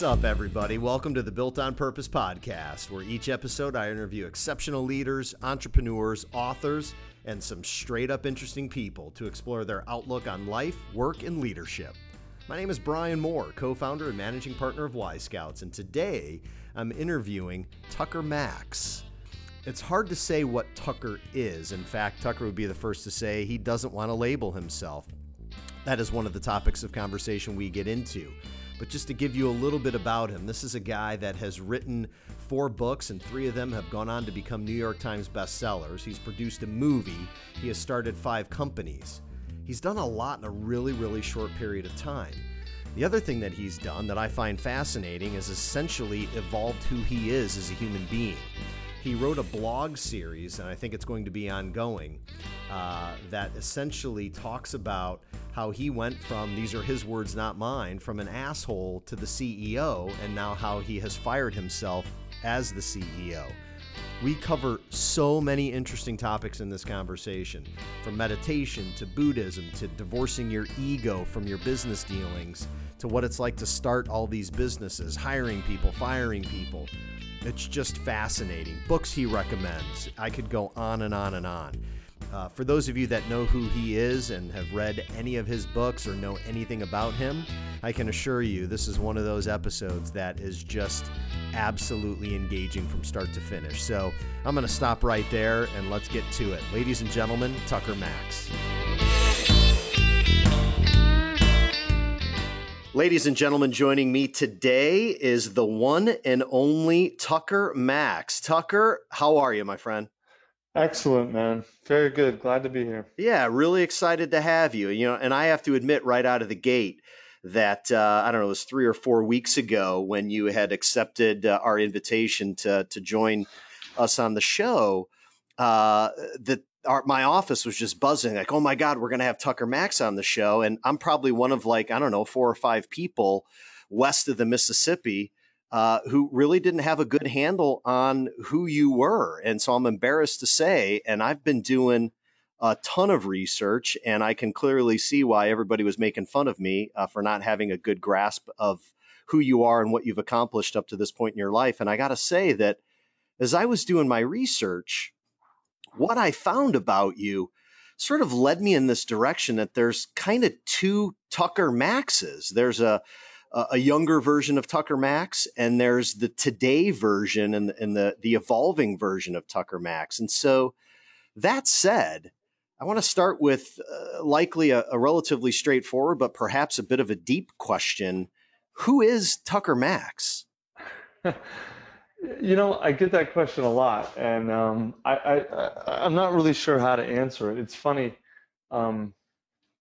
What's up, everybody? Welcome to the Built on Purpose podcast, where each episode I interview exceptional leaders, entrepreneurs, authors, and some straight up interesting people to explore their outlook on life, work, and leadership. My name is Brian Moore, co founder and managing partner of Y Scouts, and today I'm interviewing Tucker Max. It's hard to say what Tucker is. In fact, Tucker would be the first to say he doesn't want to label himself. That is one of the topics of conversation we get into. But just to give you a little bit about him, this is a guy that has written four books, and three of them have gone on to become New York Times bestsellers. He's produced a movie, he has started five companies. He's done a lot in a really, really short period of time. The other thing that he's done that I find fascinating is essentially evolved who he is as a human being. He wrote a blog series, and I think it's going to be ongoing, uh, that essentially talks about how he went from, these are his words, not mine, from an asshole to the CEO, and now how he has fired himself as the CEO. We cover so many interesting topics in this conversation from meditation to Buddhism to divorcing your ego from your business dealings to what it's like to start all these businesses, hiring people, firing people. It's just fascinating. Books he recommends. I could go on and on and on. Uh, for those of you that know who he is and have read any of his books or know anything about him, I can assure you this is one of those episodes that is just absolutely engaging from start to finish. So I'm going to stop right there and let's get to it. Ladies and gentlemen, Tucker Max. Ladies and gentlemen, joining me today is the one and only Tucker Max. Tucker, how are you, my friend? Excellent, man. Very good. Glad to be here. Yeah, really excited to have you. You know, and I have to admit right out of the gate that uh, I don't know, it was three or four weeks ago when you had accepted uh, our invitation to to join us on the show. Uh, that our, my office was just buzzing, like, "Oh my God, we're going to have Tucker Max on the show!" And I'm probably one of like I don't know four or five people west of the Mississippi uh, who really didn't have a good handle on who you were. And so I'm embarrassed to say, and I've been doing a ton of research, and I can clearly see why everybody was making fun of me uh, for not having a good grasp of who you are and what you've accomplished up to this point in your life. And I got to say that as I was doing my research, what I found about you sort of led me in this direction that there's kind of two Tucker Maxes. There's a a younger version of Tucker Max, and there's the today version and, and the the evolving version of Tucker Max. And so, that said, I want to start with uh, likely a, a, relatively straightforward, but perhaps a bit of a deep question: Who is Tucker Max? you know, I get that question a lot, and um, I, I, am not really sure how to answer it. It's funny. Um,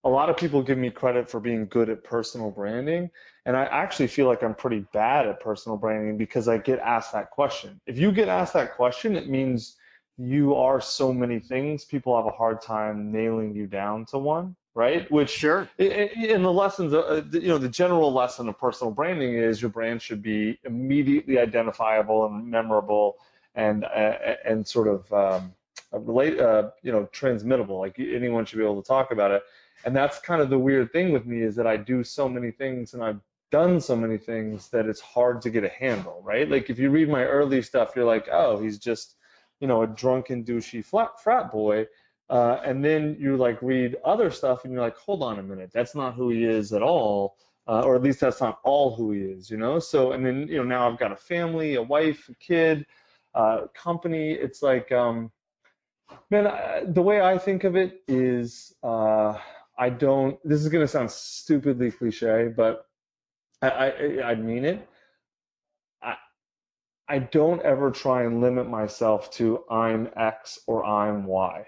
a lot of people give me credit for being good at personal branding. And I actually feel like I'm pretty bad at personal branding because I get asked that question. If you get asked that question, it means you are so many things. People have a hard time nailing you down to one, right? Which sure. In the lessons, uh, you know, the general lesson of personal branding is your brand should be immediately identifiable and memorable, and uh, and sort of um, relate, uh, you know, transmittable. Like anyone should be able to talk about it and that's kind of the weird thing with me is that I do so many things and I've done so many things that it's hard to get a handle, right? Like if you read my early stuff, you're like, oh, he's just, you know, a drunken douchey frat, frat boy. Uh, and then you like read other stuff and you're like, hold on a minute, that's not who he is at all. Uh, or at least that's not all who he is, you know? So, and then, you know, now I've got a family, a wife, a kid, uh, company. It's like, um, man, I, the way I think of it is, uh, I don't. This is going to sound stupidly cliche, but I, I, I mean it. I, I don't ever try and limit myself to I'm X or I'm Y.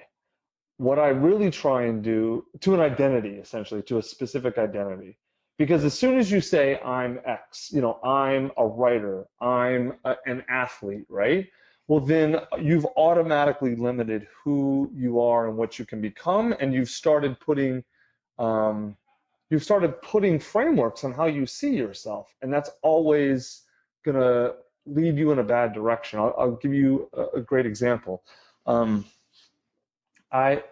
What I really try and do to an identity, essentially, to a specific identity. Because as soon as you say I'm X, you know, I'm a writer, I'm a, an athlete, right? well then you've automatically limited who you are and what you can become and you've started putting um, you've started putting frameworks on how you see yourself, and that's always going to lead you in a bad direction. I'll, I'll give you a, a great example. Um, I,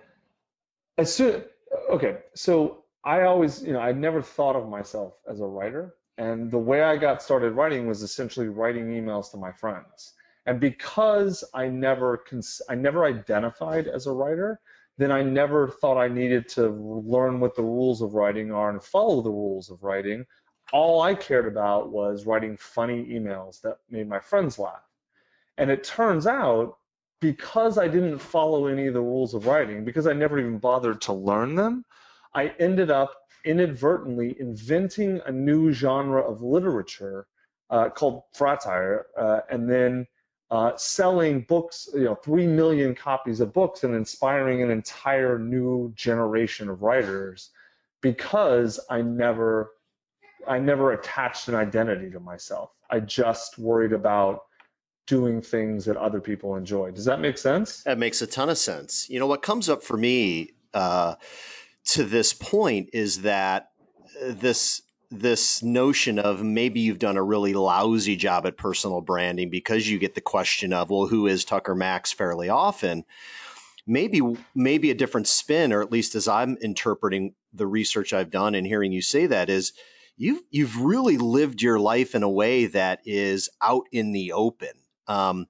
as soon, okay, so I always, you know, I never thought of myself as a writer, And the way I got started writing was essentially writing emails to my friends. And because I never cons- I never identified as a writer, then I never thought I needed to learn what the rules of writing are and follow the rules of writing. All I cared about was writing funny emails that made my friends laugh. And it turns out because I didn't follow any of the rules of writing, because I never even bothered to learn them, I ended up inadvertently inventing a new genre of literature uh, called fratire, uh, and then uh, selling books, you know, three million copies of books and inspiring an entire new generation of writers because I never I never attached an identity to myself. I just worried about doing things that other people enjoy. Does that make sense? That makes a ton of sense. You know, what comes up for me uh, to this point is that uh, this this notion of maybe you've done a really lousy job at personal branding because you get the question of, well, who is Tucker Max fairly often. Maybe maybe a different spin, or at least as I'm interpreting the research I've done and hearing you say that is you've you've really lived your life in a way that is out in the open. Um,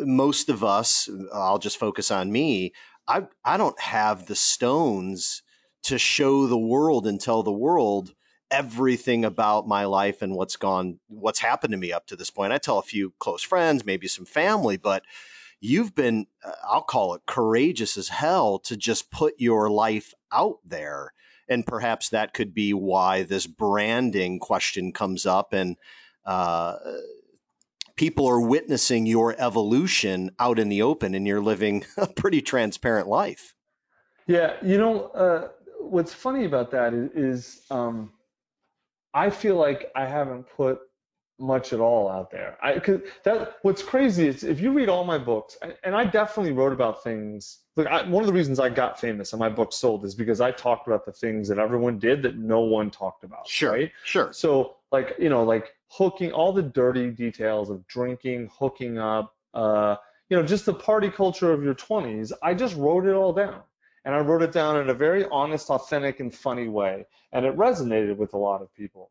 most of us, I'll just focus on me. I I don't have the stones to show the world and tell the world everything about my life and what's gone what's happened to me up to this point i tell a few close friends maybe some family but you've been uh, i'll call it courageous as hell to just put your life out there and perhaps that could be why this branding question comes up and uh, people are witnessing your evolution out in the open and you're living a pretty transparent life yeah you know uh, what's funny about that is, is um, I feel like I haven't put much at all out there. I cause that what's crazy is if you read all my books, and I definitely wrote about things. Like I, one of the reasons I got famous and my book sold is because I talked about the things that everyone did that no one talked about. Sure, right? sure. So like you know like hooking all the dirty details of drinking, hooking up, uh, you know just the party culture of your 20s. I just wrote it all down and I wrote it down in a very honest, authentic, and funny way, and it resonated with a lot of people.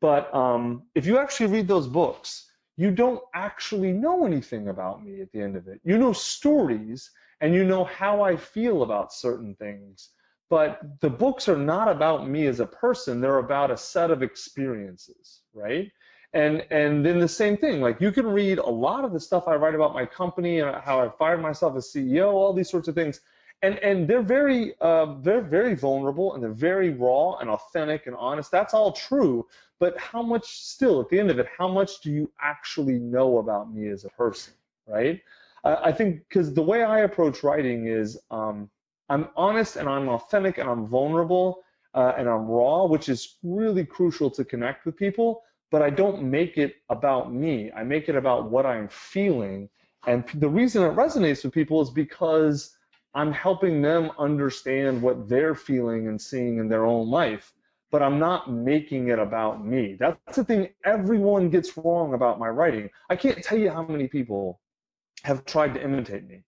But um, if you actually read those books, you don't actually know anything about me at the end of it. You know stories and you know how I feel about certain things, but the books are not about me as a person. They're about a set of experiences, right? And and then the same thing, like you can read a lot of the stuff I write about my company and how I fired myself as CEO, all these sorts of things and and they're very uh, they're very vulnerable and they're very raw and authentic and honest. That's all true. But how much still at the end of it, how much do you actually know about me as a person, right? I think because the way I approach writing is um, I'm honest and I'm authentic and I'm vulnerable uh, and I'm raw, which is really crucial to connect with people. But I don't make it about me. I make it about what I'm feeling. And the reason it resonates with people is because I'm helping them understand what they're feeling and seeing in their own life, but I'm not making it about me. That's the thing everyone gets wrong about my writing. I can't tell you how many people have tried to imitate me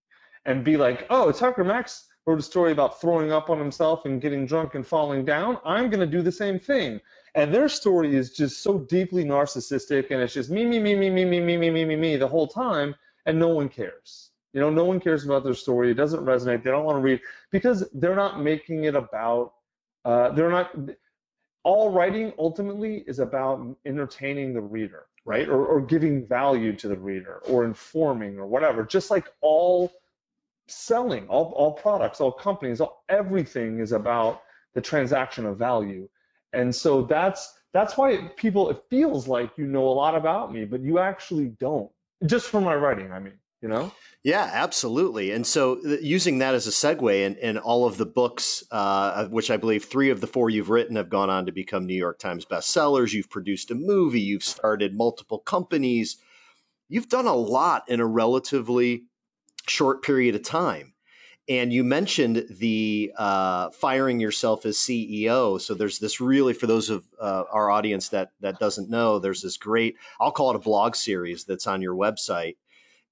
and be like, oh, Tucker Max wrote a story about throwing up on himself and getting drunk and falling down. I'm going to do the same thing. And their story is just so deeply narcissistic and it's just me, me, me, me, me, me, me, me, me, me, me the whole time, and no one cares. You know, no one cares about their story. It doesn't resonate. They don't want to read because they're not making it about. Uh, they're not. All writing ultimately is about entertaining the reader, right? Or, or giving value to the reader, or informing, or whatever. Just like all selling, all all products, all companies, all, everything is about the transaction of value. And so that's that's why people it feels like you know a lot about me, but you actually don't. Just from my writing, I mean you know? Yeah absolutely. And so using that as a segue in, in all of the books uh, which i believe three of the four you've written have gone on to become new york times bestsellers. You've produced a movie you've started multiple companies. You've done a lot in a relatively short period of time and you mentioned the uh, firing yourself as ceo so there's this really for those of uh, our audience that that doesn't know there's this great i'll call it a blog series that's on your website.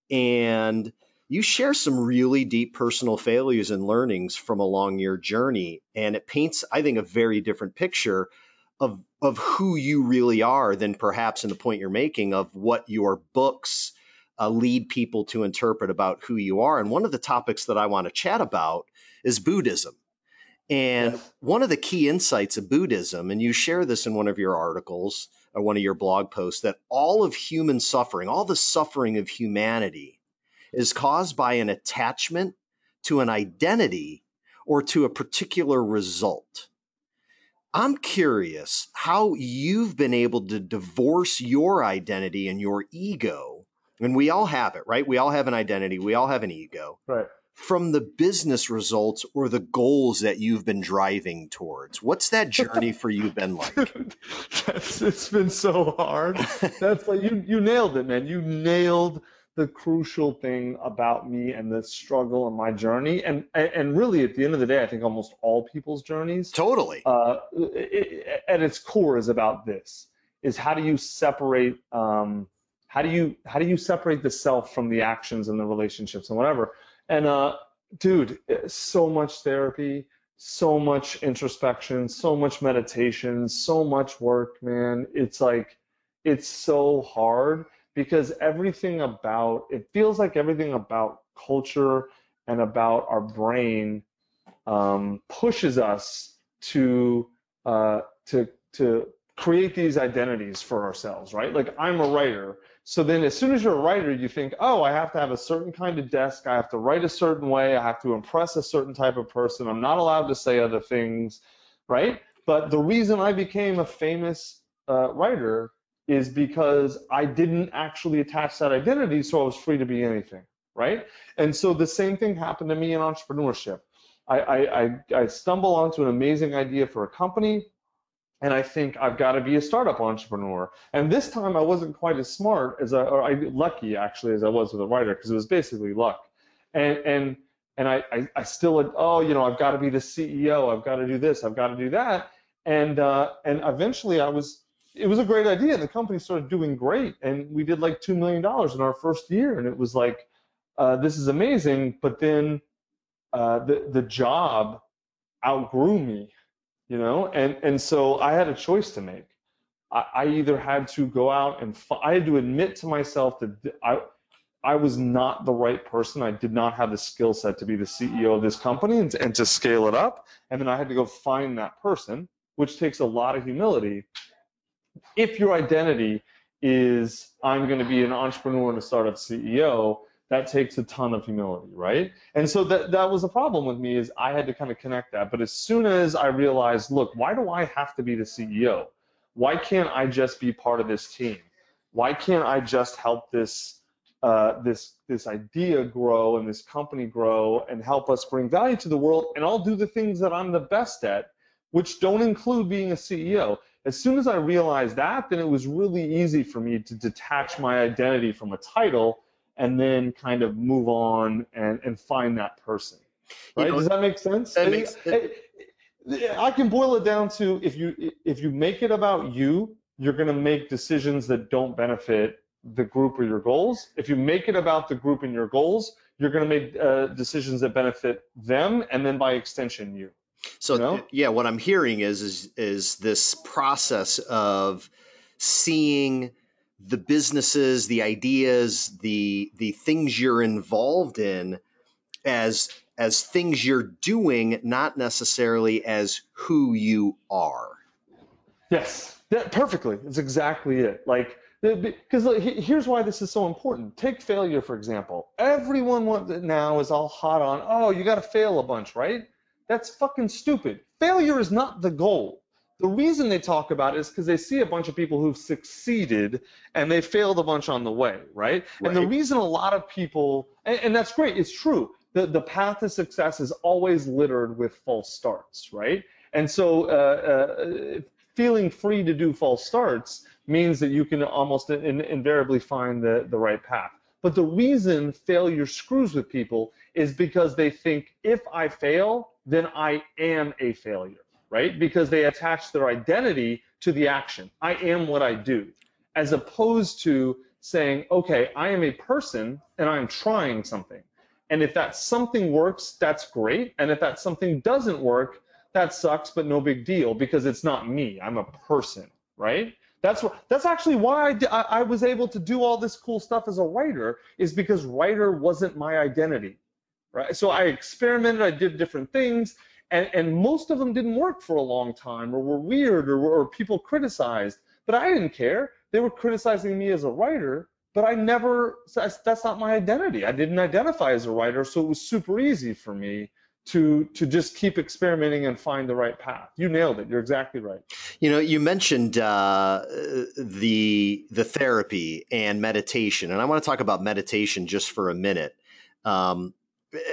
And you share some really deep personal failures and learnings from along your journey. And it paints i think a very different picture of of who you really are than perhaps in the point you're making of what your books uh, lead people to interpret about who you are. And one of the topics that I want to chat about is Buddhism. And yes. one of the key insights of Buddhism, and you share this in one of your articles or one of your blog posts, that all of human suffering, all the suffering of humanity, is caused by an attachment to an identity or to a particular result. I'm curious how you've been able to divorce your identity and your ego. And we all have it, right? We all have an identity, we all have an ego. Right. From the business results or the goals that you've been driving towards. What's that journey for you been like? That's, it's been so hard. That's like you you nailed it, man. You nailed the crucial thing about me and the struggle and my journey and and really at the end of the day i think almost all people's journeys totally uh, it, at its core is about this is how do you separate um, how do you how do you separate the self from the actions and the relationships and whatever and uh, dude so much therapy so much introspection so much meditation so much work man it's like it's so hard because everything about it feels like everything about culture and about our brain um, pushes us to uh, to to create these identities for ourselves, right? Like I'm a writer. So then as soon as you're a writer, you think, oh, I have to have a certain kind of desk. I have to write a certain way. I have to impress a certain type of person. I'm not allowed to say other things, right? But the reason I became a famous uh, writer is because I didn't actually attach that identity, so I was free to be anything, right? And so the same thing happened to me in entrepreneurship. I, I, I, I stumble onto an amazing idea for a company, and I think I've got to be a startup entrepreneur. And this time I wasn't quite as smart as I, or I, lucky actually as I was with a writer, because it was basically luck. And and and I, I, I still had, oh, you know, I've got to be the CEO, I've got to do this, I've got to do that. And uh, and eventually I was it was a great idea the company started doing great and we did like $2 million in our first year and it was like uh, this is amazing but then uh, the, the job outgrew me you know and, and so i had a choice to make i, I either had to go out and f- I had to admit to myself that i I was not the right person. I did not have the skill set to be the CEO of this company and, and to scale it up. And then I had to go find that person, which takes a lot of humility if your identity is I'm going to be an entrepreneur and a startup CEO, that takes a ton of humility, right? And so that that was a problem with me is I had to kind of connect that. But as soon as I realized, look, why do I have to be the CEO? Why can't I just be part of this team? Why can't I just help this uh, this this idea grow and this company grow and help us bring value to the world? And I'll do the things that I'm the best at, which don't include being a CEO as soon as I realized that, then it was really easy for me to detach my identity from a title and then kind of move on and, and find that person. Right? You know, Does that make sense? That makes, I can boil it down to if you if you make it about you, you're going to make decisions that don't benefit the group or your goals. If you make it about the group and your goals, you're going to make uh, decisions that benefit them and then by extension you. So you know? yeah, what I'm hearing is is is this process of seeing the businesses, the ideas, the the things you're involved in as as things you're doing, not necessarily as who you are. Yes, yeah, perfectly. It's exactly it. Like because here's why this is so important. Take failure for example. Everyone now is all hot on. Oh, you got to fail a bunch, right? That's fucking stupid. Failure is not the goal. The reason they talk about it is because they see a bunch of people who've succeeded and they failed a bunch on the way, right? right. And the reason a lot of people, and, and that's great, it's true. The, the path to success is always littered with false starts, right? And so uh, uh, feeling free to do false starts means that you can almost in, invariably find the, the right path. But the reason failure screws with people is because they think if I fail, then I am a failure, right? Because they attach their identity to the action. I am what I do, as opposed to saying, okay, I am a person and I'm trying something. And if that something works, that's great. And if that something doesn't work, that sucks, but no big deal because it's not me. I'm a person, right? That's what, that's actually why I, I, I was able to do all this cool stuff as a writer is because writer wasn't my identity, right? So I experimented, I did different things, and, and most of them didn't work for a long time or were weird or, or people criticized, but I didn't care. They were criticizing me as a writer, but I never, that's not my identity. I didn't identify as a writer, so it was super easy for me to to just keep experimenting and find the right path. You nailed it. You're exactly right. You know, you mentioned uh, the the therapy and meditation, and I want to talk about meditation just for a minute, um,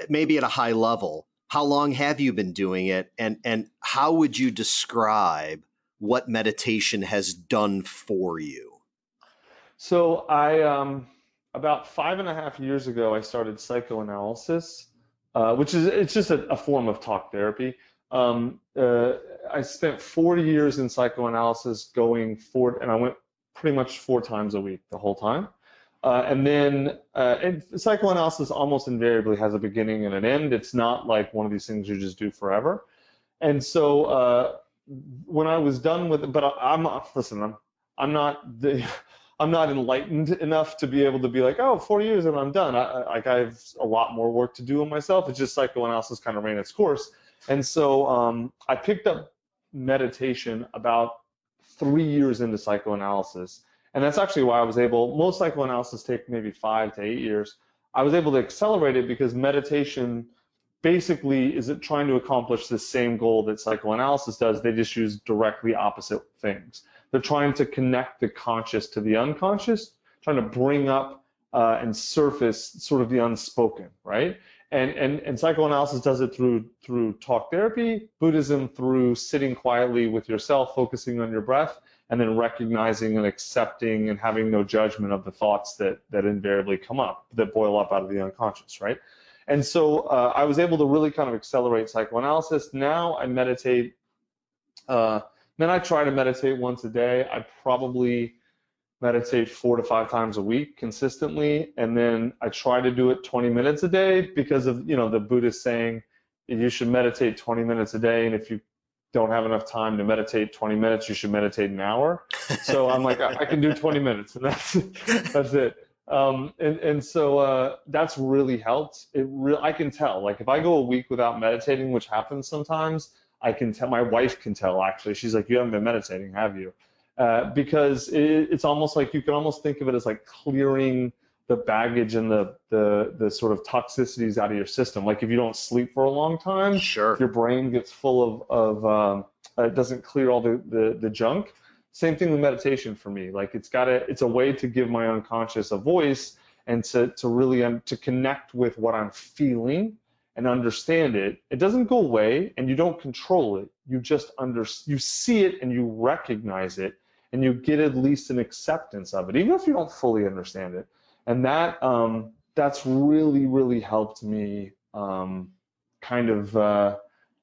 maybe at a high level. How long have you been doing it, and and how would you describe what meditation has done for you? So I um, about five and a half years ago, I started psychoanalysis uh, which is it's just a, a form of talk therapy. Um, uh, I spent four years in psychoanalysis, going four, and I went pretty much four times a week the whole time. Uh, and then uh, and psychoanalysis almost invariably has a beginning and an end. It's not like one of these things you just do forever. And so uh, when I was done with it, but I, am listen, I'm I'm not the I'm not enlightened enough to be able to be like, oh, four years and I'm done. I, like I have a lot more work to do on myself. It's just psychoanalysis kind of ran its course. And so um, I picked up meditation about three years into psychoanalysis. And that's actually why I was able, most psychoanalysis take maybe five to eight years. I was able to accelerate it because meditation basically is it trying to accomplish the same goal that psychoanalysis does. They just use directly opposite things. They're trying to connect the conscious to the unconscious, trying to bring up uh, and surface sort of the unspoken, right? And, and, and psychoanalysis does it through through talk therapy, Buddhism through sitting quietly with yourself, focusing on your breath, and then recognizing and accepting and having no judgment of the thoughts that that invariably come up, that boil up out of the unconscious, right? And so uh, I was able to really kind of accelerate psychoanalysis. Now I meditate uh, then I try to meditate once a day. I probably meditate four to five times a week consistently, and then I try to do it 20 minutes a day because of you know the Buddhist saying you should meditate 20 minutes a day, and if you don't have enough time to meditate 20 minutes, you should meditate an hour. So I'm like, I, I can do 20 minutes, and that's that's it. Um, and and so uh, that's really helped. It re- I can tell. Like if I go a week without meditating, which happens sometimes, I can tell, my wife can tell actually. She's like, you haven't been meditating, have you? Uh, because it, it's almost like you can almost think of it as like clearing the baggage and the, the the sort of toxicities out of your system. Like if you don't sleep for a long time, sure, your brain gets full of of um, uh, it doesn't clear all the, the the junk. Same thing with meditation for me. Like it's got a it's a way to give my unconscious a voice and to to really um, to connect with what I'm feeling and understand it, it doesn't go away and you don't control it. You just under you see it and you recognize it and you get at least an acceptance of it, even if you don't fully understand it. And that um, that's really really helped me um, kind of uh,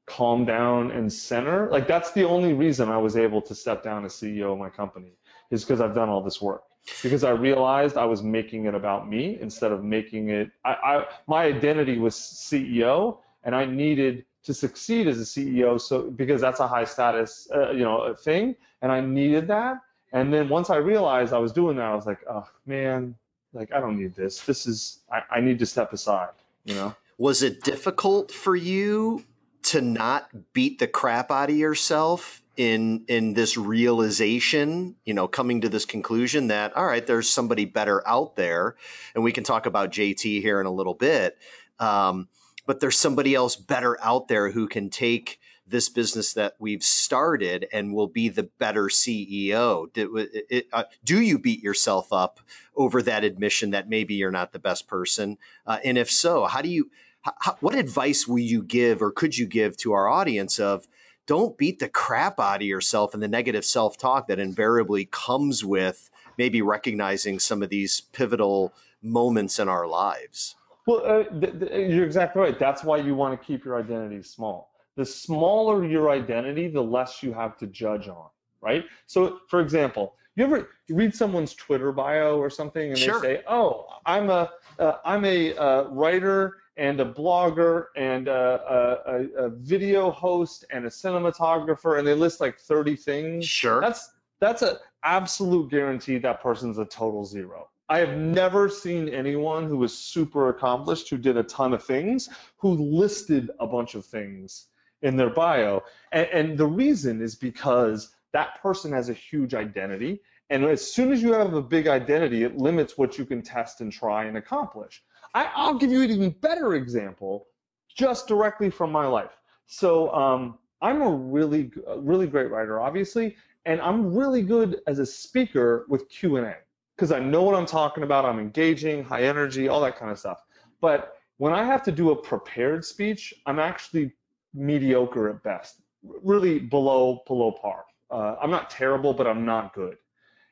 calm down and center. Like that's the only reason I was able to step down as CEO of my company is because I've done all this work because I realized I was making it about me instead of making it. I, I my identity was CEO, and I needed to succeed as a CEO. So because that's a high status, uh, you know, thing, and I needed that. And then once I realized I was doing that, I was like, oh man, like I don't need this. This is I, I need to step aside. You know. Was it difficult for you to not beat the crap out of yourself in in this realization you know coming to this conclusion that all right there's somebody better out there and we can talk about jt here in a little bit um, but there's somebody else better out there who can take this business that we've started and will be the better ceo do, it, uh, do you beat yourself up over that admission that maybe you're not the best person uh, and if so how do you how, what advice will you give or could you give to our audience of don't beat the crap out of yourself and the negative self talk that invariably comes with maybe recognizing some of these pivotal moments in our lives. Well, uh, th- th- you're exactly right. That's why you want to keep your identity small. The smaller your identity, the less you have to judge on, right? So, for example, you ever read someone's Twitter bio or something, and sure. they say, "Oh, I'm a am uh, a uh, writer and a blogger and a, a, a, video host and a cinematographer and they list like 30 things sure that's that's an absolute guarantee that person's a total zero i have never seen anyone who was super accomplished who did a ton of things who listed a bunch of things in their bio and, and the reason is because that person has a huge identity and as soon as you have a big identity it limits what you can test and try and accomplish I, will give you an even better example, just directly from my life. So um, I'm a really, really great writer, obviously, and I'm really good as a speaker with Q and A because I know what I'm talking about. I'm engaging, high energy, all that kind of stuff. But when I have to do a prepared speech, I'm actually mediocre at best, really below below par. Uh, I'm not terrible, but I'm not good.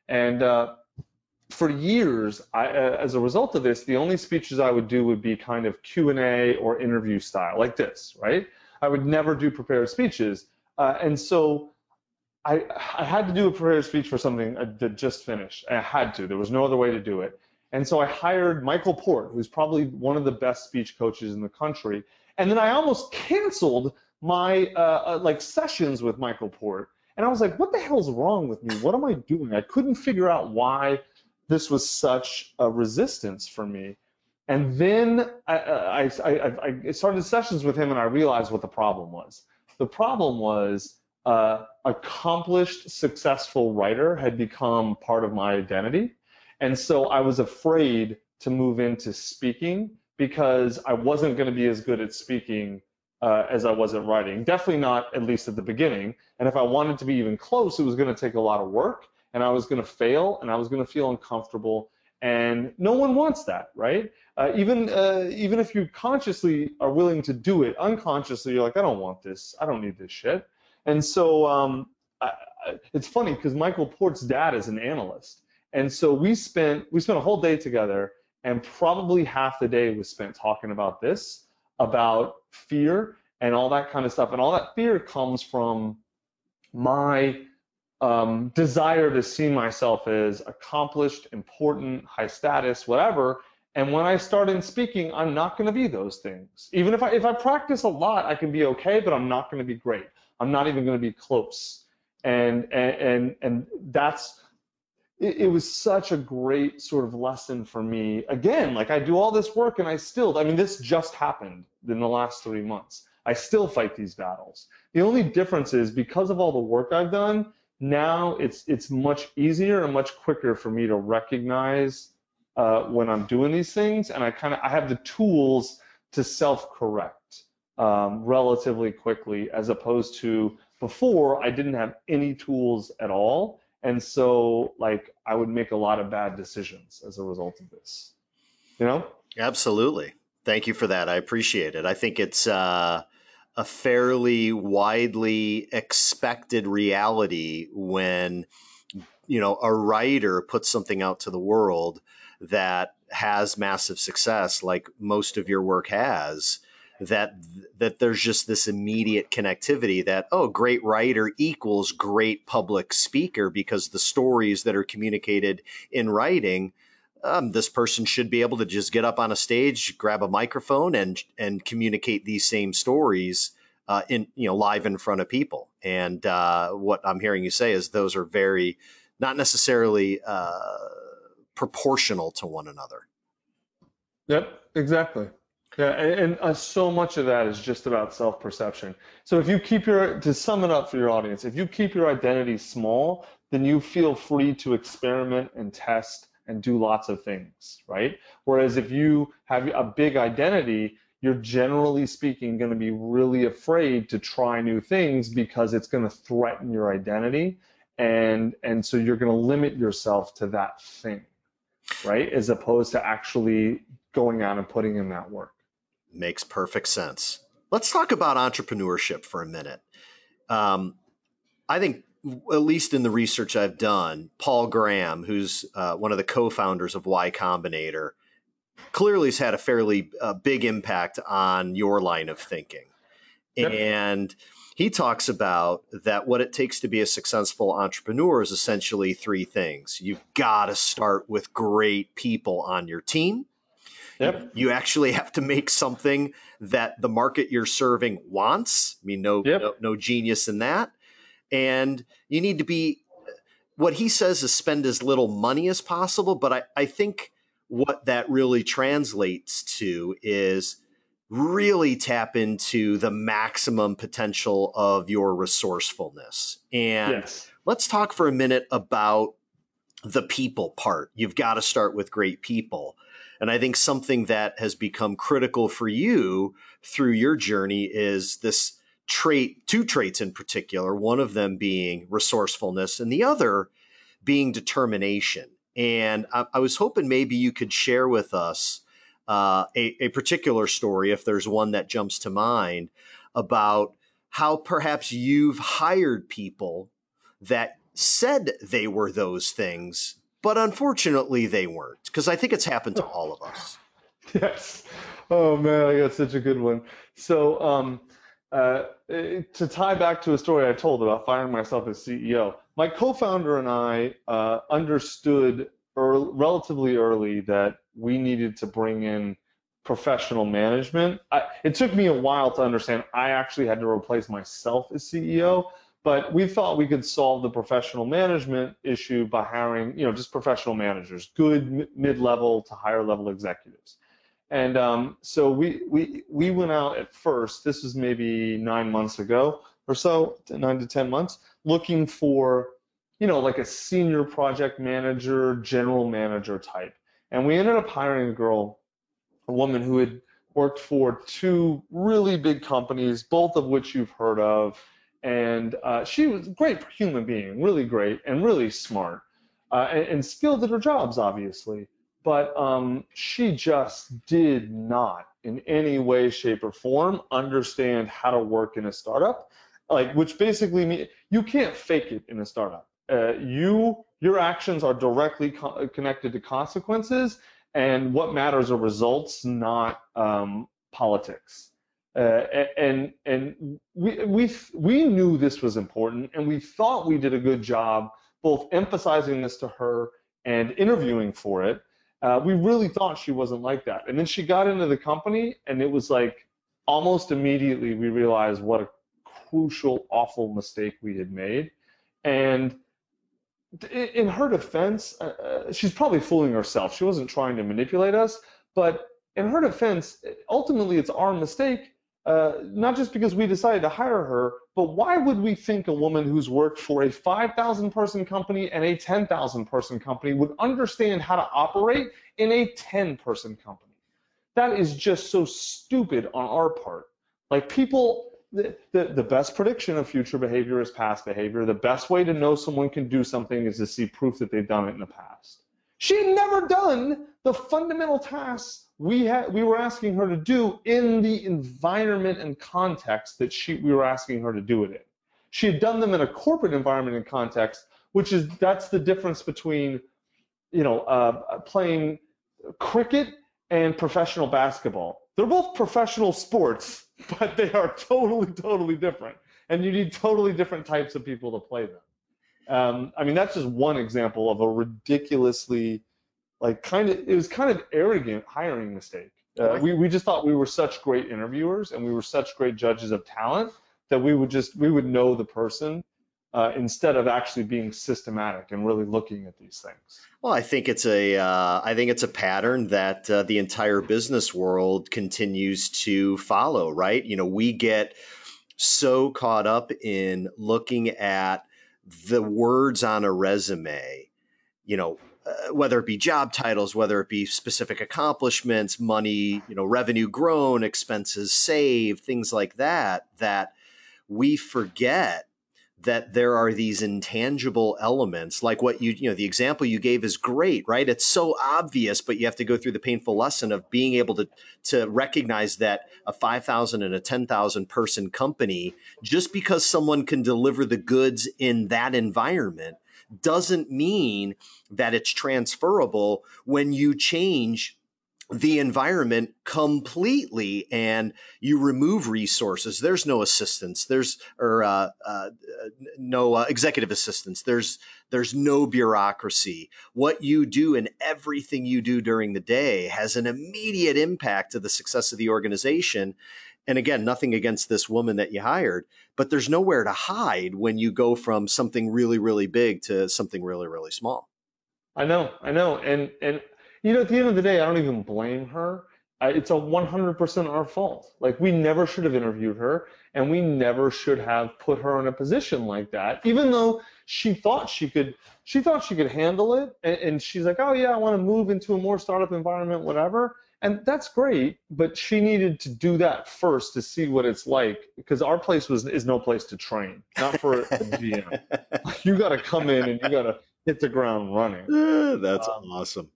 And uh, for years, I, uh, as a result of this, the only speeches I would do would be kind of Q and A or interview style, like this, right? I would never do prepared speeches, uh, and so I, I had to do a prepared speech for something that just finished. I had to. There was no other way to do it, and so I hired Michael Port, who's probably one of the best speech coaches in the country, and then I almost canceled my uh, uh like sessions with Michael Port. And I was like, what the hell's wrong with me? What am I doing? I couldn't figure out why this was such a resistance for me. And then I, I, I, I started sessions with him and I realized what the problem was. The problem was uh, accomplished, successful writer had become part of my identity. And so I was afraid to move into speaking because I wasn't going to be as good at speaking uh, as I was at writing. Definitely not, at least at the beginning. And if I wanted to be even close, it was going to take a lot of work and I was going to fail and I was going to feel uncomfortable. And no one wants that, right? Uh, even uh, even if you consciously are willing to do it, unconsciously you're like, I don't want this. I don't need this shit. And so um, I, it's funny because Michael Port's dad is an analyst, and so we spent we spent a whole day together, and probably half the day was spent talking about this, about fear and all that kind of stuff. And all that fear comes from my um, desire to see myself as accomplished, important, high status, whatever. And when I start in speaking, I'm not going to be those things. Even if I if I practice a lot, I can be okay, but I'm not going to be great. I'm not even going to be close. And and and, and that's it, it was such a great sort of lesson for me. Again, like I do all this work and I still, I mean, this just happened in the last three months. I still fight these battles. The only difference is because of all the work I've done, now it's it's much easier and much quicker for me to recognize uh, when I'm doing these things, and I kind of I have the tools to self-correct um, relatively quickly, as opposed to before I didn't have any tools at all, and so like I would make a lot of bad decisions as a result of this. You know? Absolutely. Thank you for that. I appreciate it. I think it's. Uh a fairly widely expected reality when you know a writer puts something out to the world that has massive success like most of your work has that that there's just this immediate connectivity that oh great writer equals great public speaker because the stories that are communicated in writing um, this person should be able to just get up on a stage, grab a microphone, and and communicate these same stories uh, in you know live in front of people. And uh, what I'm hearing you say is those are very not necessarily uh, proportional to one another. Yep, exactly. Yeah, and, and uh, so much of that is just about self-perception. So if you keep your, to sum it up for your audience, if you keep your identity small, then you feel free to experiment and test and do lots of things, right? Whereas if you have a big identity, you're generally speaking going to be really afraid to try new things because it's going to threaten your identity and and so you're going to limit yourself to that thing right as opposed to actually going out and putting in that work makes perfect sense let's talk about entrepreneurship for a minute um, i think at least in the research I've done, Paul Graham, who's uh, one of the co-founders of Y Combinator, clearly has had a fairly uh, big impact on your line of thinking. Yep. And he talks about that what it takes to be a successful entrepreneur is essentially three things. You've got to start with great people on your team. Yep. You actually have to make something that the market you're serving wants. I mean, no, Yep. no, no genius in that. And you need to be, what he says is spend as little money as possible. But I, I think what that really translates to is really tap into the maximum potential of your resourcefulness. And Yes. let's talk for a minute about the people part. You've got to start with great people. And I think something that has become critical for you through your journey is this trait, two traits in particular, one of them being resourcefulness and the other being determination. And I, I was hoping maybe you could share with us uh, a, a particular story, if there's one that jumps to mind, about how perhaps you've hired people that said they were those things, but unfortunately they weren't. Because I think it's happened to all of us. Yes. Oh man, I got such a good one. So, um, uh, to tie back to a story I told about firing myself as CEO, my co-founder and I uh, understood earl relatively early that we needed to bring in professional management. I, it took me a while to understand I actually had to replace myself as CEO, but we thought we could solve the professional management issue by hiring, you know, just professional managers, good mid-level to higher level executives. And um, so we, we, we went out at first, this was maybe nine months ago or so, nine to 10 months, looking for, you know, like a senior project manager, general manager type. And we ended up hiring a girl, a woman who had worked for two really big companies, both of which you've heard of. And uh, she was a great human being, really great and really smart uh, and, and skilled at her jobs, obviously. But um, she just did not in any way shape or form understand how to work in a startup. Like which basically means you can't fake it in a startup. Uh, you your actions are directly co- connected to consequences and what matters are results not um, politics uh, and and we, we we knew this was important and we thought we did a good job both emphasizing this to her and interviewing for it uh, we really thought she wasn't like that. And then she got into the company, and it was like almost immediately we realized what a crucial, awful mistake we had made. And in her defense, uh, she's probably fooling herself. She wasn't trying to manipulate us, but in her defense, ultimately it's our mistake. Uh, not just because we decided to hire her, but why would we think a woman who's worked for a 5,000 person company and a 10,000 person company would understand how to operate in a 10 person company? That is just so stupid on our part. Like people, the, the, the best prediction of future behavior is past behavior. The best way to know someone can do something is to see proof that they've done it in the past. She had never done the fundamental tasks we had we were asking her to do in the environment and context that she we were asking her to do it in. She had done them in a corporate environment and context, which is that's the difference between, you know, uh, playing cricket and professional basketball. They're both professional sports, but they are totally, totally different, and you need totally different types of people to play them. Um, I mean, that's just one example of a ridiculously like kind of it was kind of arrogant hiring mistake. Uh, we we just thought we were such great interviewers and we were such great judges of talent that we would just we would know the person uh, instead of actually being systematic and really looking at these things. Well, I think it's a uh, I think it's a pattern that uh, the entire business world continues to follow. Right? You know, we get so caught up in looking at the words on a resume. You know, uh, whether it be job titles, whether it be specific accomplishments, money, you know, revenue grown, expenses saved, things like that, that we forget that there are these intangible elements. Like what you you know the example you gave is great right? It's so obvious but you have to go through the painful lesson of being able to to recognize that a 5000 and a 10000 person company just because someone can deliver the goods in that environment doesn't mean that it's transferable when you change the environment completely and you remove resources. There's no assistance. There's or uh, uh, no uh, executive assistance. There's there's no bureaucracy. What you do and everything you do during the day has an immediate impact to the success of the organization and again nothing against this woman that you hired but there's nowhere to hide when you go from something really really big to something really really small i know i know and and you know, at the end of the day, I don't even blame her. it's a 100% our fault. Like, we never should have interviewed her, and we never should have put her in a position like that, even though she thought she could. She thought she could handle it, and, and she's like, "Oh yeah, I want to move into a more startup environment, whatever." And that's great, but she needed to do that first to see what it's like, because our place was is no place to train, not for a GM. you got to come in and you got to hit the ground running. that's um, awesome.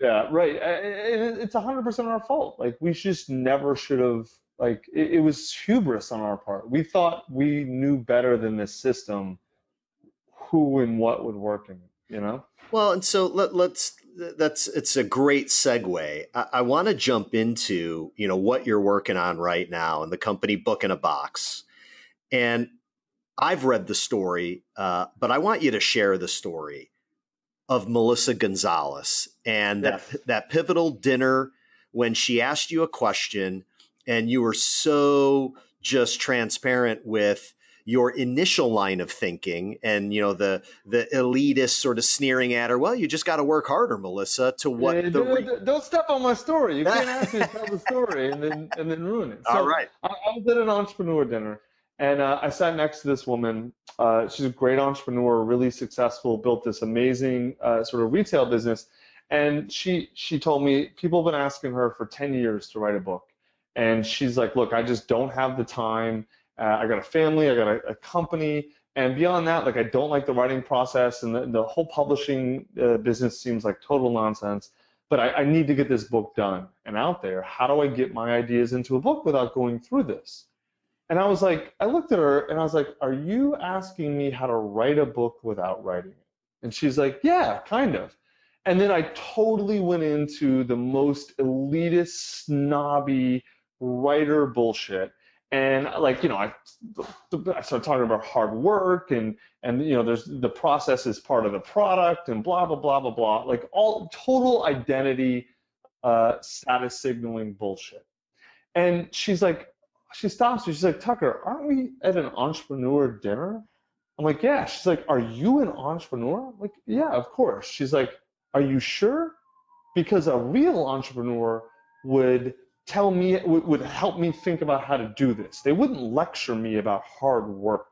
Yeah, right. It's a hundred percent our fault. Like we just never should have. Like it, it, was hubris on our part. We thought we knew better than this system, who and what would work in it. You know. Well, and so let, let's. That's it's a great segue. I, I want to jump into you know what you're working on right now and the company Book in a Box, and I've read the story, uh, but I want you to share the story of Melissa Gonzalez and that that pivotal dinner when she asked you a question and you were so just transparent with your initial line of thinking and you know the the elitist sort of sneering at her well you just got to work harder melissa to what yeah, the re- don't step on my story you can't ask me to tell the story and then and then ruin it so all right I, I was at an entrepreneur dinner and uh, I sat next to this woman. Uh, she's a great entrepreneur, really successful, built this amazing uh, sort of retail business. And she she told me people have been asking her for 10 years to write a book. And she's like, look, I just don't have the time. Uh, I got a family, I got a, a, company. And beyond that, like I don't like the writing process and the, the whole publishing uh, business seems like total nonsense. But I, I need to get this book done and out there. How do I get my ideas into a book without going through this? And I was like, I looked at her and I was like, Are you asking me how to write a book without writing it? And she's like, Yeah, kind of. And then I totally went into the most elitist, snobby writer bullshit. And like, you know, I, I started talking about hard work and, and, you know, there's the process is part of the product and blah, blah, blah, blah, blah. Like all total identity, uh, status signaling bullshit. And she's like, she stops me. She's like, Tucker, aren't we at an entrepreneur dinner? I'm like, yeah. She's like, are you an entrepreneur? I'm like, yeah, of course. She's like, are you sure? Because a real entrepreneur would tell me, would, help me think about how to do this. They wouldn't lecture me about hard work.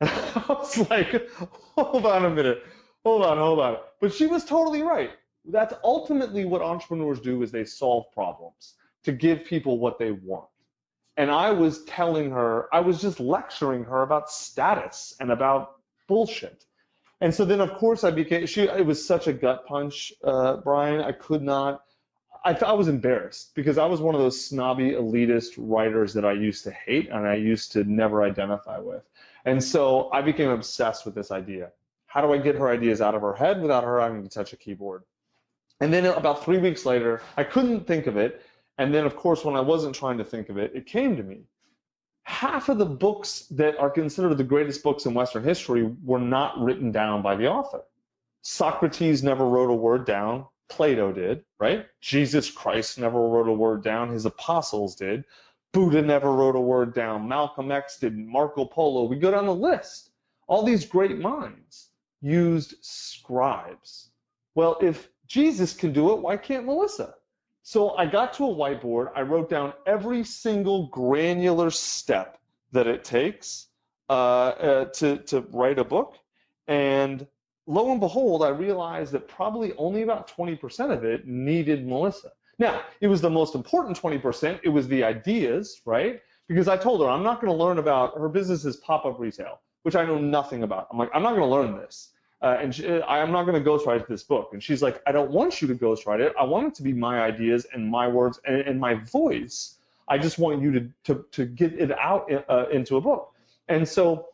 And I was like, hold on a minute. Hold on, hold on. But she was totally right. That's ultimately what entrepreneurs do is they solve problems to give people what they want and I was telling her, I was just lecturing her about status and about bullshit. And so then, of course, I became. She. It was such a gut punch, uh, Brian. I could not. I I was embarrassed because I was one of those snobby elitist writers that I used to hate and I used to never identify with. And so I became obsessed with this idea. How do I get her ideas out of her head without her having to touch a keyboard? And then about three weeks later, I couldn't think of it. And then, of course, when I wasn't trying to think of it, it came to me. Half of the books that are considered the greatest books in Western history were not written down by the author. Socrates never wrote a word down. Plato did, right? Jesus Christ never wrote a word down. His apostles did. Buddha never wrote a word down. Malcolm X didn't. Marco Polo. We go down the list. All these great minds used scribes. Well, if Jesus can do it, why can't Melissa? So I got to a whiteboard. I wrote down every single granular step that it takes uh, uh, to, to write a book. And lo and behold, I realized that probably only about 20% of it needed Melissa. Now, it was the most important 20%. It was the ideas, right? Because I told her I'm not going to learn about her business is pop up retail, which I know nothing about. I'm like, I'm not going to learn this. Uh, and she, I'm not going to ghostwrite this book. And she's like, I don't want you to ghostwrite it. I want it to be my ideas and my words and, and my voice. I just want you to, to, to get it out in, uh, into a book. And so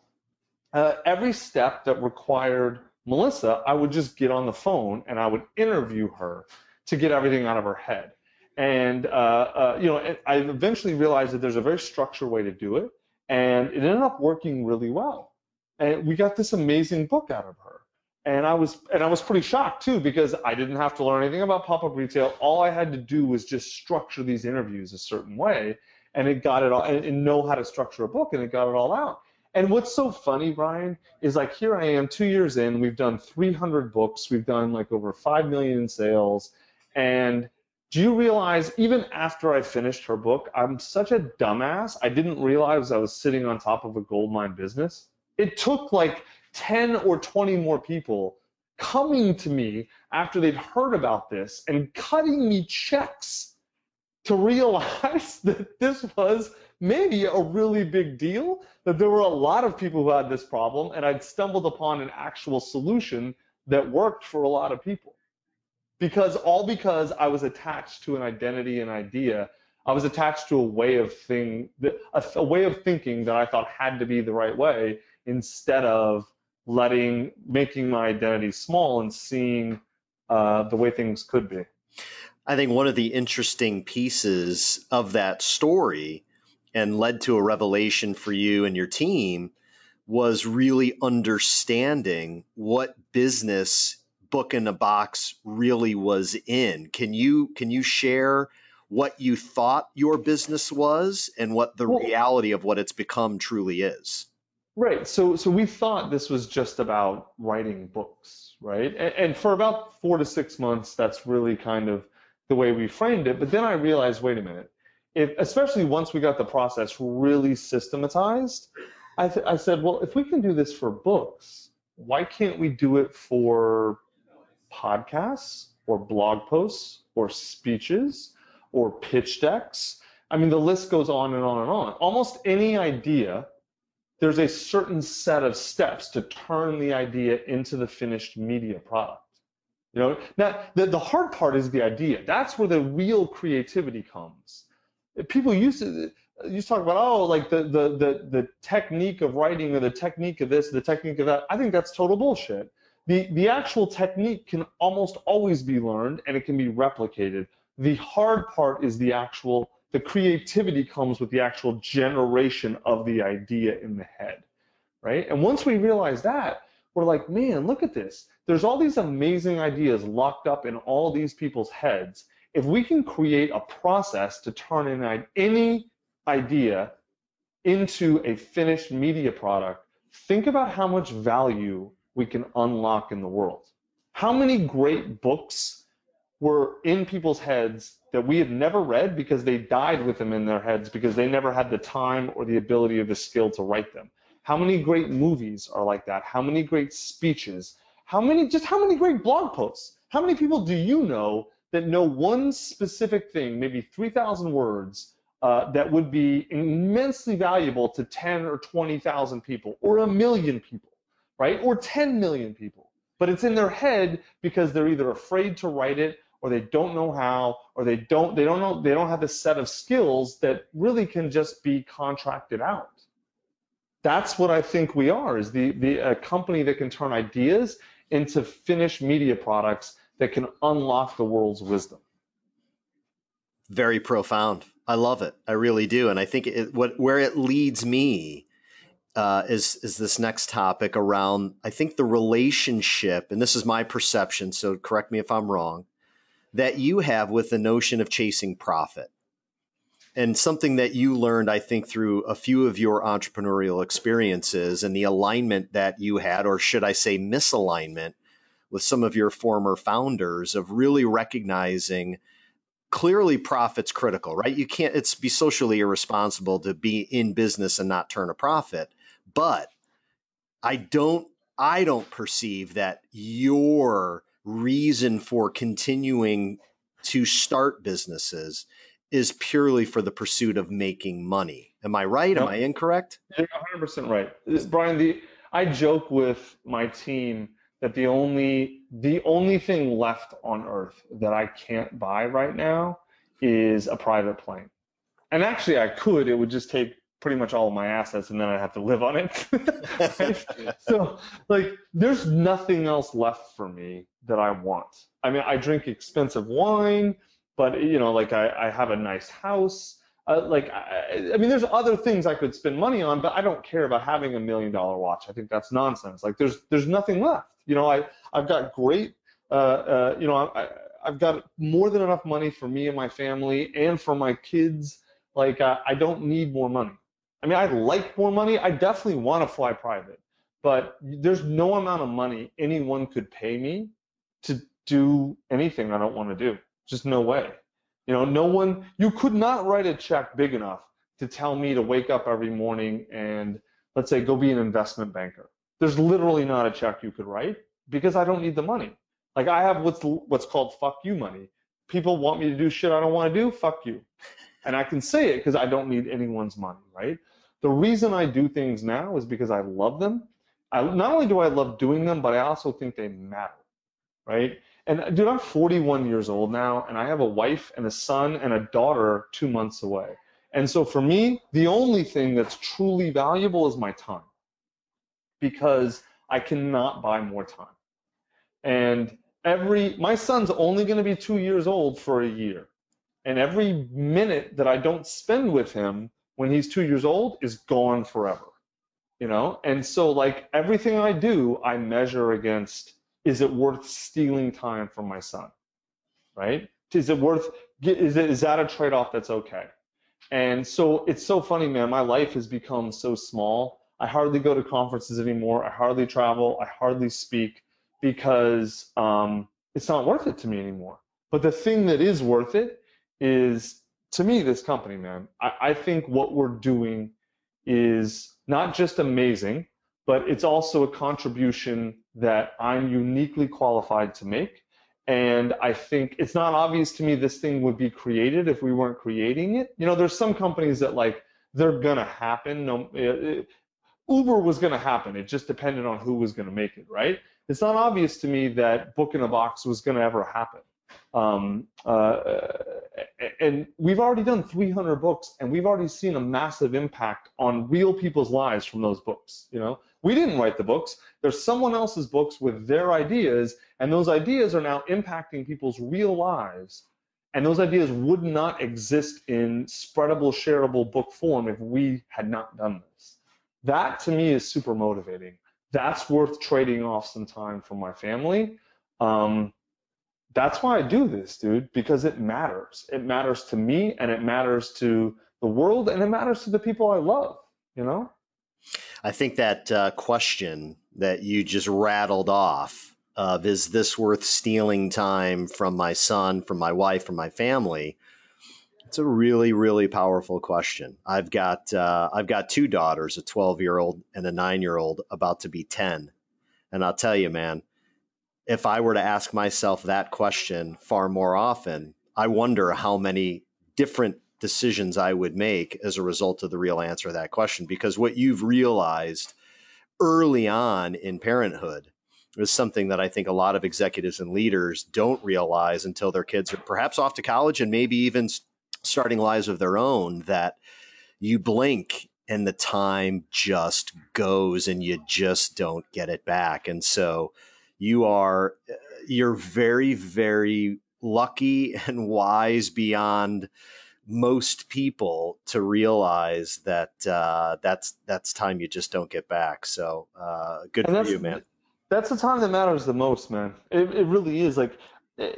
uh, every step that required Melissa, I would just get on the phone and I would interview her to get everything out of her head. And uh, uh, you know, I eventually realized that there's a very structured way to do it, and it ended up working really well. And we got this amazing book out of her. And I was and I was pretty shocked too because I didn't have to learn anything about pop-up retail. All I had to do was just structure these interviews a certain way, and it got it all and, and know how to structure a book, and it got it all out. And what's so funny, Brian, is like here I am, two years in, we've done 300 books, we've done like over five million in sales, and do you realize even after I finished her book, I'm such a dumbass. I didn't realize I was sitting on top of a gold mine business. It took like 10 or 20 more people coming to me after they'd heard about this and cutting me checks to realize that this was maybe a really big deal, that there were a lot of people who had this problem, and I'd stumbled upon an actual solution that worked for a lot of people because all because I was attached to an identity and idea. I was attached to a way of thing, a, way of thinking that I thought had to be the right way, instead of letting making my identity small and seeing uh, the way things could be. I think one of the interesting pieces of that story and led to a revelation for you and your team was really understanding what business book in a box really was in. Can you can you share what you thought your business was and what the well, reality of what it's become truly is? Right. So so we thought this was just about writing books, right? And, and for about four to six months, that's really kind of the way we framed it. But then I realized, wait a minute, if especially once we got the process really systematized, I, th- I said, well, if we can do this for books, why can't we do it for podcasts or blog posts or speeches or pitch decks. I mean, the list goes on and on and on. Almost any idea, there's a certain set of steps to turn the idea into the finished media product. You know, now the, the hard part is the idea. That's where the real creativity comes. People used to used to talk about oh like the, the the the technique of writing or the technique of this, the technique of that. I think that's total bullshit the, the actual technique can almost always be learned and it can be replicated. The hard part is the actual, the creativity comes with the actual generation of the idea in the head, right? And once we realize that, we're like, man, look at this. There's all these amazing ideas locked up in all these people's heads. If we can create a process to turn in any idea into a finished media product, think about how much value we can unlock in the world. How many great books were in people's heads that we have never read because they died with them in their heads because they never had the time or the ability or the skill to write them? How many great movies are like that? How many great speeches? How many, just how many great blog posts? How many people do you know that know one specific thing, maybe 3,000 words, uh, that would be immensely valuable to 10 or 20,000 people or a million people? right? Or 10 million people. But it's in their head because they're either afraid to write it or they don't know how or they don't they don't know they don't have the set of skills that really can just be contracted out. That's what I think we are is the the a company that can turn ideas into finished media products that can unlock the world's wisdom. Very profound. I love it. I really do, and I think it, what where it leads me uh, is is this next topic around I think the relationship, and this is my perception, so correct me if I'm wrong, that you have with the notion of chasing profit. And something that you learned, I think, through a few of your entrepreneurial experiences and the alignment that you had, or should I say misalignment, with some of your former founders of really recognizing clearly profit's critical, right? You can't, it's be socially irresponsible to be in business and not turn a profit but I don't I don't perceive that your reason for continuing to start businesses is purely for the pursuit of making money. Am I right? Am I incorrect? You're 100% right. Brian, the I joke with my team that the only the only thing left on earth that I can't buy right now is a private plane. And actually I could, it would just take pretty much all of my assets and then I'd have to live on it. so like there's nothing else left for me that I want. I mean, I drink expensive wine. but you know, like I, I have a nice house. Uh, like I, I mean, there's other things I could spend money on, but I don't care about having a million dollar watch. I think that's nonsense. Like there's there's nothing left. You know, I I've got great. Uh, uh, you know, I, I've got more than enough money for me and my family and for my kids. Like uh, I don't need more money. I mean, I like more money. I definitely want to fly private, but there's no amount of money anyone could pay me to do anything I don't want to do. Just no way. You know, no one, you could not write a check big enough to tell me to wake up every morning and let's say go be an investment banker. There's literally not a check you could write because I don't need the money. Like I have what's what's called fuck you money. People want me to do shit I don't want to do, fuck you. And I can say it because I don't need anyone's money, right? The reason I do things now is because I love them. I, not only do I love doing them, but I also think they matter, right? And dude, I'm 41 years old now, and I have a wife and a son and a daughter two months away. And so for me, the only thing that's truly valuable is my time because I cannot buy more time. And every, my son's only going to be two years old for a year. And every minute that I don't spend with him when he's two years old is gone forever. You know? And so, like, everything I do, I measure against is it worth stealing time from my son? Right? Is it worth is it is that a trade-off that's okay? And so it's so funny, man. My life has become so small. I hardly go to conferences anymore. I hardly travel. I hardly speak because um, it's not worth it to me anymore. But the thing that is worth it is to me this company, man. I, I think what we're doing is not just amazing, but it's also a contribution that I'm uniquely qualified to make. And I think it's not obvious to me this thing would be created if we weren't creating it. You know, there's some companies that like they're gonna happen. No, it, Uber was gonna happen. It just depended on who was gonna make it, right? It's not obvious to me that Book in a Box was gonna ever happen. Um, uh, and we've already done 300 books, and we've already seen a massive impact on real people's lives from those books. You know, we didn't write the books. There's someone else's books with their ideas, and those ideas are now impacting people's real lives. And those ideas would not exist in spreadable, shareable book form if we had not done this. That to me is super motivating. That's worth trading off some time from my family. Um, that's why I do this, dude, because it matters. It matters to me and it matters to the world and it matters to the people I love, you know? I think that uh, question that you just rattled off of is this worth stealing time from my son, from my wife, from my family? It's a really, really powerful question. I've got uh, I've got two daughters, a 12 year old and a nine year old, about to be 10, and I'll tell you, man, if I were to ask myself that question far more often, I wonder how many different decisions I would make as a result of the real answer to that question. Because what you've realized early on in parenthood is something that I think a lot of executives and leaders don't realize until their kids are perhaps off to college and maybe even starting lives of their own that you blink and the time just goes and you just don't get it back. And so you are you're very very lucky and wise beyond most people to realize that uh, that's that's time you just don't get back. So uh, good and for you, man. That's the time that matters the most, man. It, it really is. Like eh,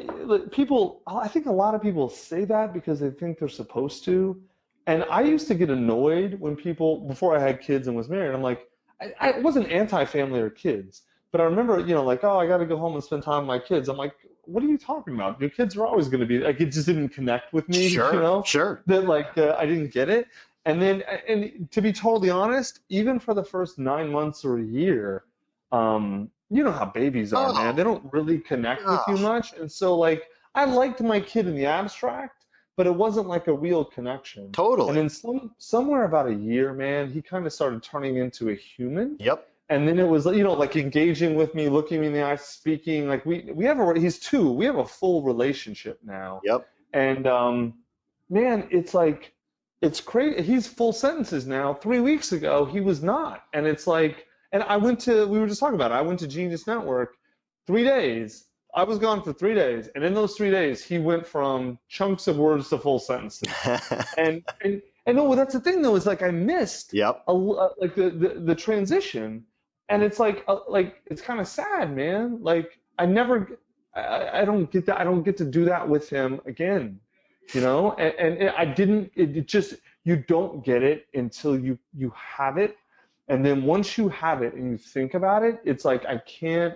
people, I think a lot of people say that because they think they're supposed to. And I used to get annoyed when people before I had kids and was married. I'm like, I, I wasn't anti-family or kids, but I remember, you know, like, oh, I got to go home and spend time with my kids. I'm like, what are you talking about? Your kids are always going to be like, it just didn't connect with me. Sure, you know, sure. That like uh, I didn't get it. And then, and to be totally honest, even for the first nine months or a year, um, you know how babies are, oh. man. They don't really connect oh. with you much. And so, like, I liked my kid in the abstract, but it wasn't like a real connection. Totally. And then some somewhere about a year, man, he kind of started turning into a human. Yep and then it was you know like engaging with me looking me in the eye speaking like we we have a he's two we have a full relationship now. Yep. And um man it's like it's crazy he's full sentences now. Three weeks ago he was not. And it's like and i went to we were just talking about it i went to genius network three days. I was gone for three days, and in those three days, he went from chunks of words to full sentences. and, and and no, well, that's the thing though is like I missed yep. a, like the, the the transition, and it's like uh, like it's kind of sad, man. Like I never, I, I don't get that. I don't get to do that with him again, you know. And, and it, I didn't. It, it just you don't get it until you you have it, and then once you have it and you think about it, it's like I can't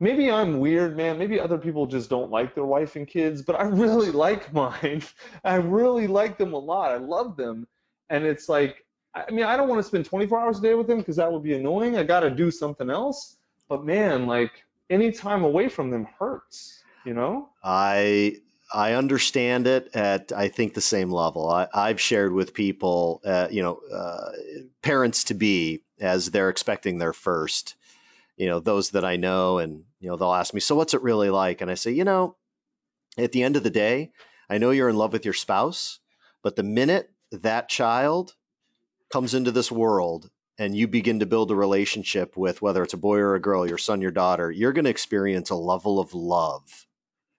maybe I'm weird, man. Maybe other people just don't like their wife and kids, but I really like mine. I really like them a lot. I love them. And it's like, I mean, I don't want to spend 24 hours a day with them because that would be annoying. I got to do something else. But man, like any time away from them hurts, you know? I I understand it at I think the same level. I, I've shared with people, uh, you know, uh, parents to be as they're expecting their first, you know, those that I know, and you know, they'll ask me, "So what's it really like?" And I say, you know, at the end of the day, I know you're in love with your spouse, but the minute that child comes into this world and you begin to build a relationship with whether it's a boy or a girl, your son, your daughter, you're going to experience a level of love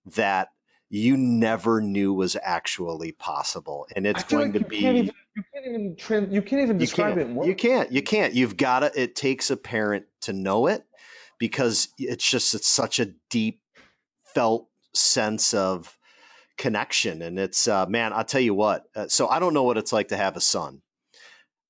that you never knew was actually possible, and it's going like to be. Even, you can't even trend, you can't even describe you can't, it. You can't. You can't. You've got to. It takes a parent to know it, because it's just it's such a deep felt sense of connection and it's uh, man i'll tell you what uh, so i don't know what it's like to have a son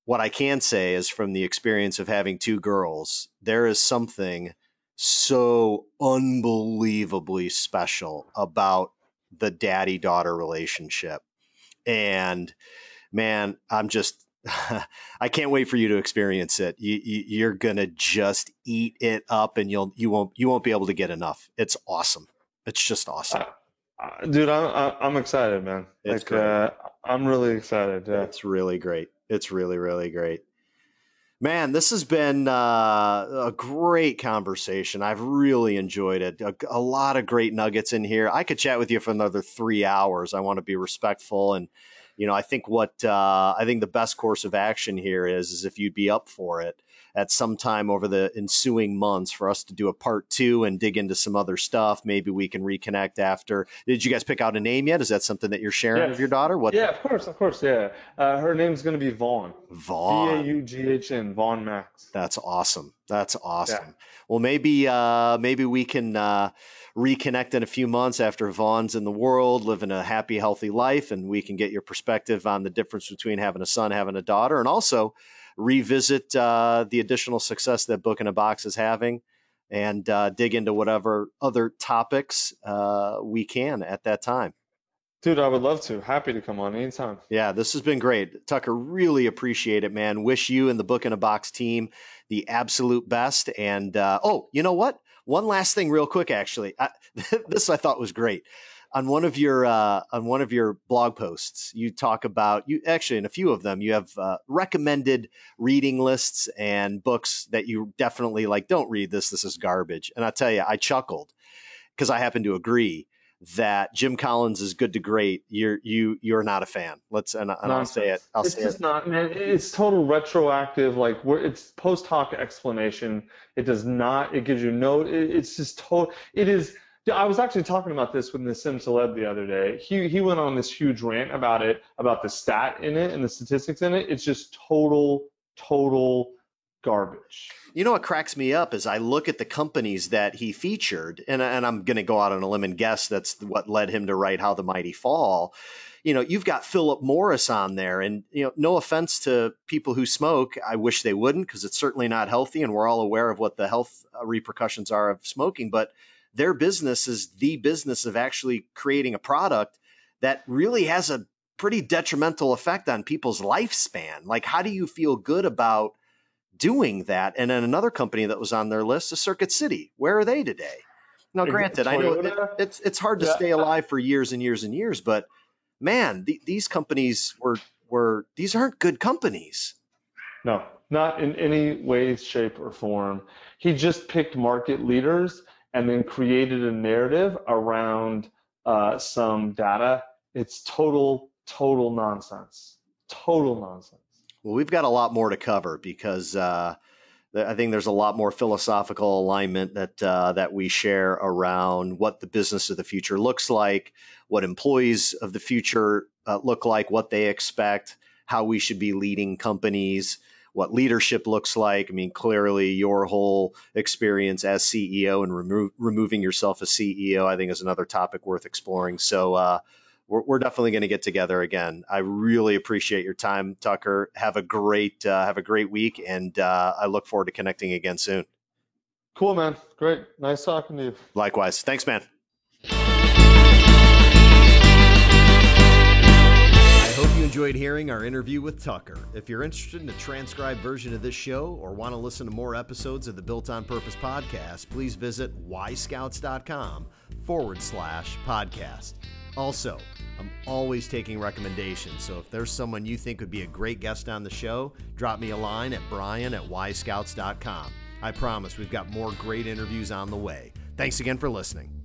what i can say is from the experience of having two girls there is something so unbelievably special about the daddy daughter relationship and man i'm just I can't wait for you to experience it. You, you, are gonna just eat it up, and you'll you won't you won't be able to get enough. It's awesome. It's just awesome, uh, uh dude. I'm I'm excited, man. It's like uh, I'm really excited. Yeah. It's really great. It's really really great. Man, this has been uh, a great conversation. I've really enjoyed it. A, a lot of great nuggets in here. I could chat with you for another three hours. I want to be respectful and you know, I think what uh, I think the best course of action here is is if you'd be up for it at some time over the ensuing months for us to do a part two and dig into some other stuff. Maybe we can reconnect after. Did you guys pick out a name yet? Is that something that you're sharing yes. of your daughter? What? Yeah, of course, of course. Yeah, uh, her name's going to be Vaughn. Vaughn. V A U G H N. Vaughn Max. That's awesome. That's awesome. Yeah. Well, maybe uh, maybe we can uh, reconnect in a few months after Vaughn's in the world, living a happy, healthy life, and we can get your perspective on the difference between having a son, having a daughter, and also revisit uh, the additional success that Book in a Box is having and uh, dig into whatever other topics uh, we can at that time. Dude, I would love to. Happy to come on anytime. Yeah, this has been great. Tucker, really appreciate it, man. Wish you and the Book in a Box team the absolute best. And uh, oh, you know what? One last thing, real quick, actually. I, this I thought was great. On one of your uh, on one of your blog posts, you talk about you actually in a few of them you have uh, recommended reading lists and books that you definitely like. Don't read this. This is garbage. And I tell you, I chuckled because I happen to agree that Jim Collins is good to great, you're you you're not a fan. Let's and, and I'll say it. I'll it's say just it. not, man. It's total retroactive. Like it's post hoc explanation. It does not. It gives you no. It, it's just total. It is. I was actually talking about this with Nassim Taleb the other day. He he went on this huge rant about it, about the stat in it and the statistics in it. It's just total, total garbage. You know what cracks me up is I look at the companies that he featured, and, and I'm going to go out on a limb and guess that's what led him to write How the Mighty Fall. You know, you've got Philip Morris on there, and you know, no offense to people who smoke, I wish they wouldn't because it's certainly not healthy, and we're all aware of what the health uh, repercussions are of smoking. But their business is the business of actually creating a product that really has a pretty detrimental effect on people's lifespan. Like, how do you feel good about doing that. And then another company that was on their list is Circuit City. Where are they today? Now, granted, I know it, it's it's hard to yeah. stay alive for years and years and years, but man, the, these companies were were these aren't good companies. No, not in any way, shape, or form. He just picked market leaders and then created a narrative around uh, some data. It's total, total nonsense. Total nonsense. Well, we've got a lot more to cover because uh, I think there's a lot more philosophical alignment that uh, that we share around what the business of the future looks like, what employees of the future uh, look like, what they expect, how we should be leading companies, what leadership looks like. I mean, clearly, your whole experience as CEO and remo- removing yourself as CEO, I think, is another topic worth exploring. So. Uh, we're, we're definitely going to get together again. I really appreciate your time, Tucker. Have a great uh, have a great week, and uh, I look forward to connecting again soon. Cool, man. Great. Nice talking to you. Likewise. Thanks, man. Enjoyed hearing our interview with Tucker. If you're interested in a transcribed version of this show or want to listen to more episodes of the Built on Purpose podcast, please visit yscouts.com forward slash podcast. Also, I'm always taking recommendations, so if there's someone you think would be a great guest on the show, drop me a line at brian at yscouts.com. I promise we've got more great interviews on the way. Thanks again for listening.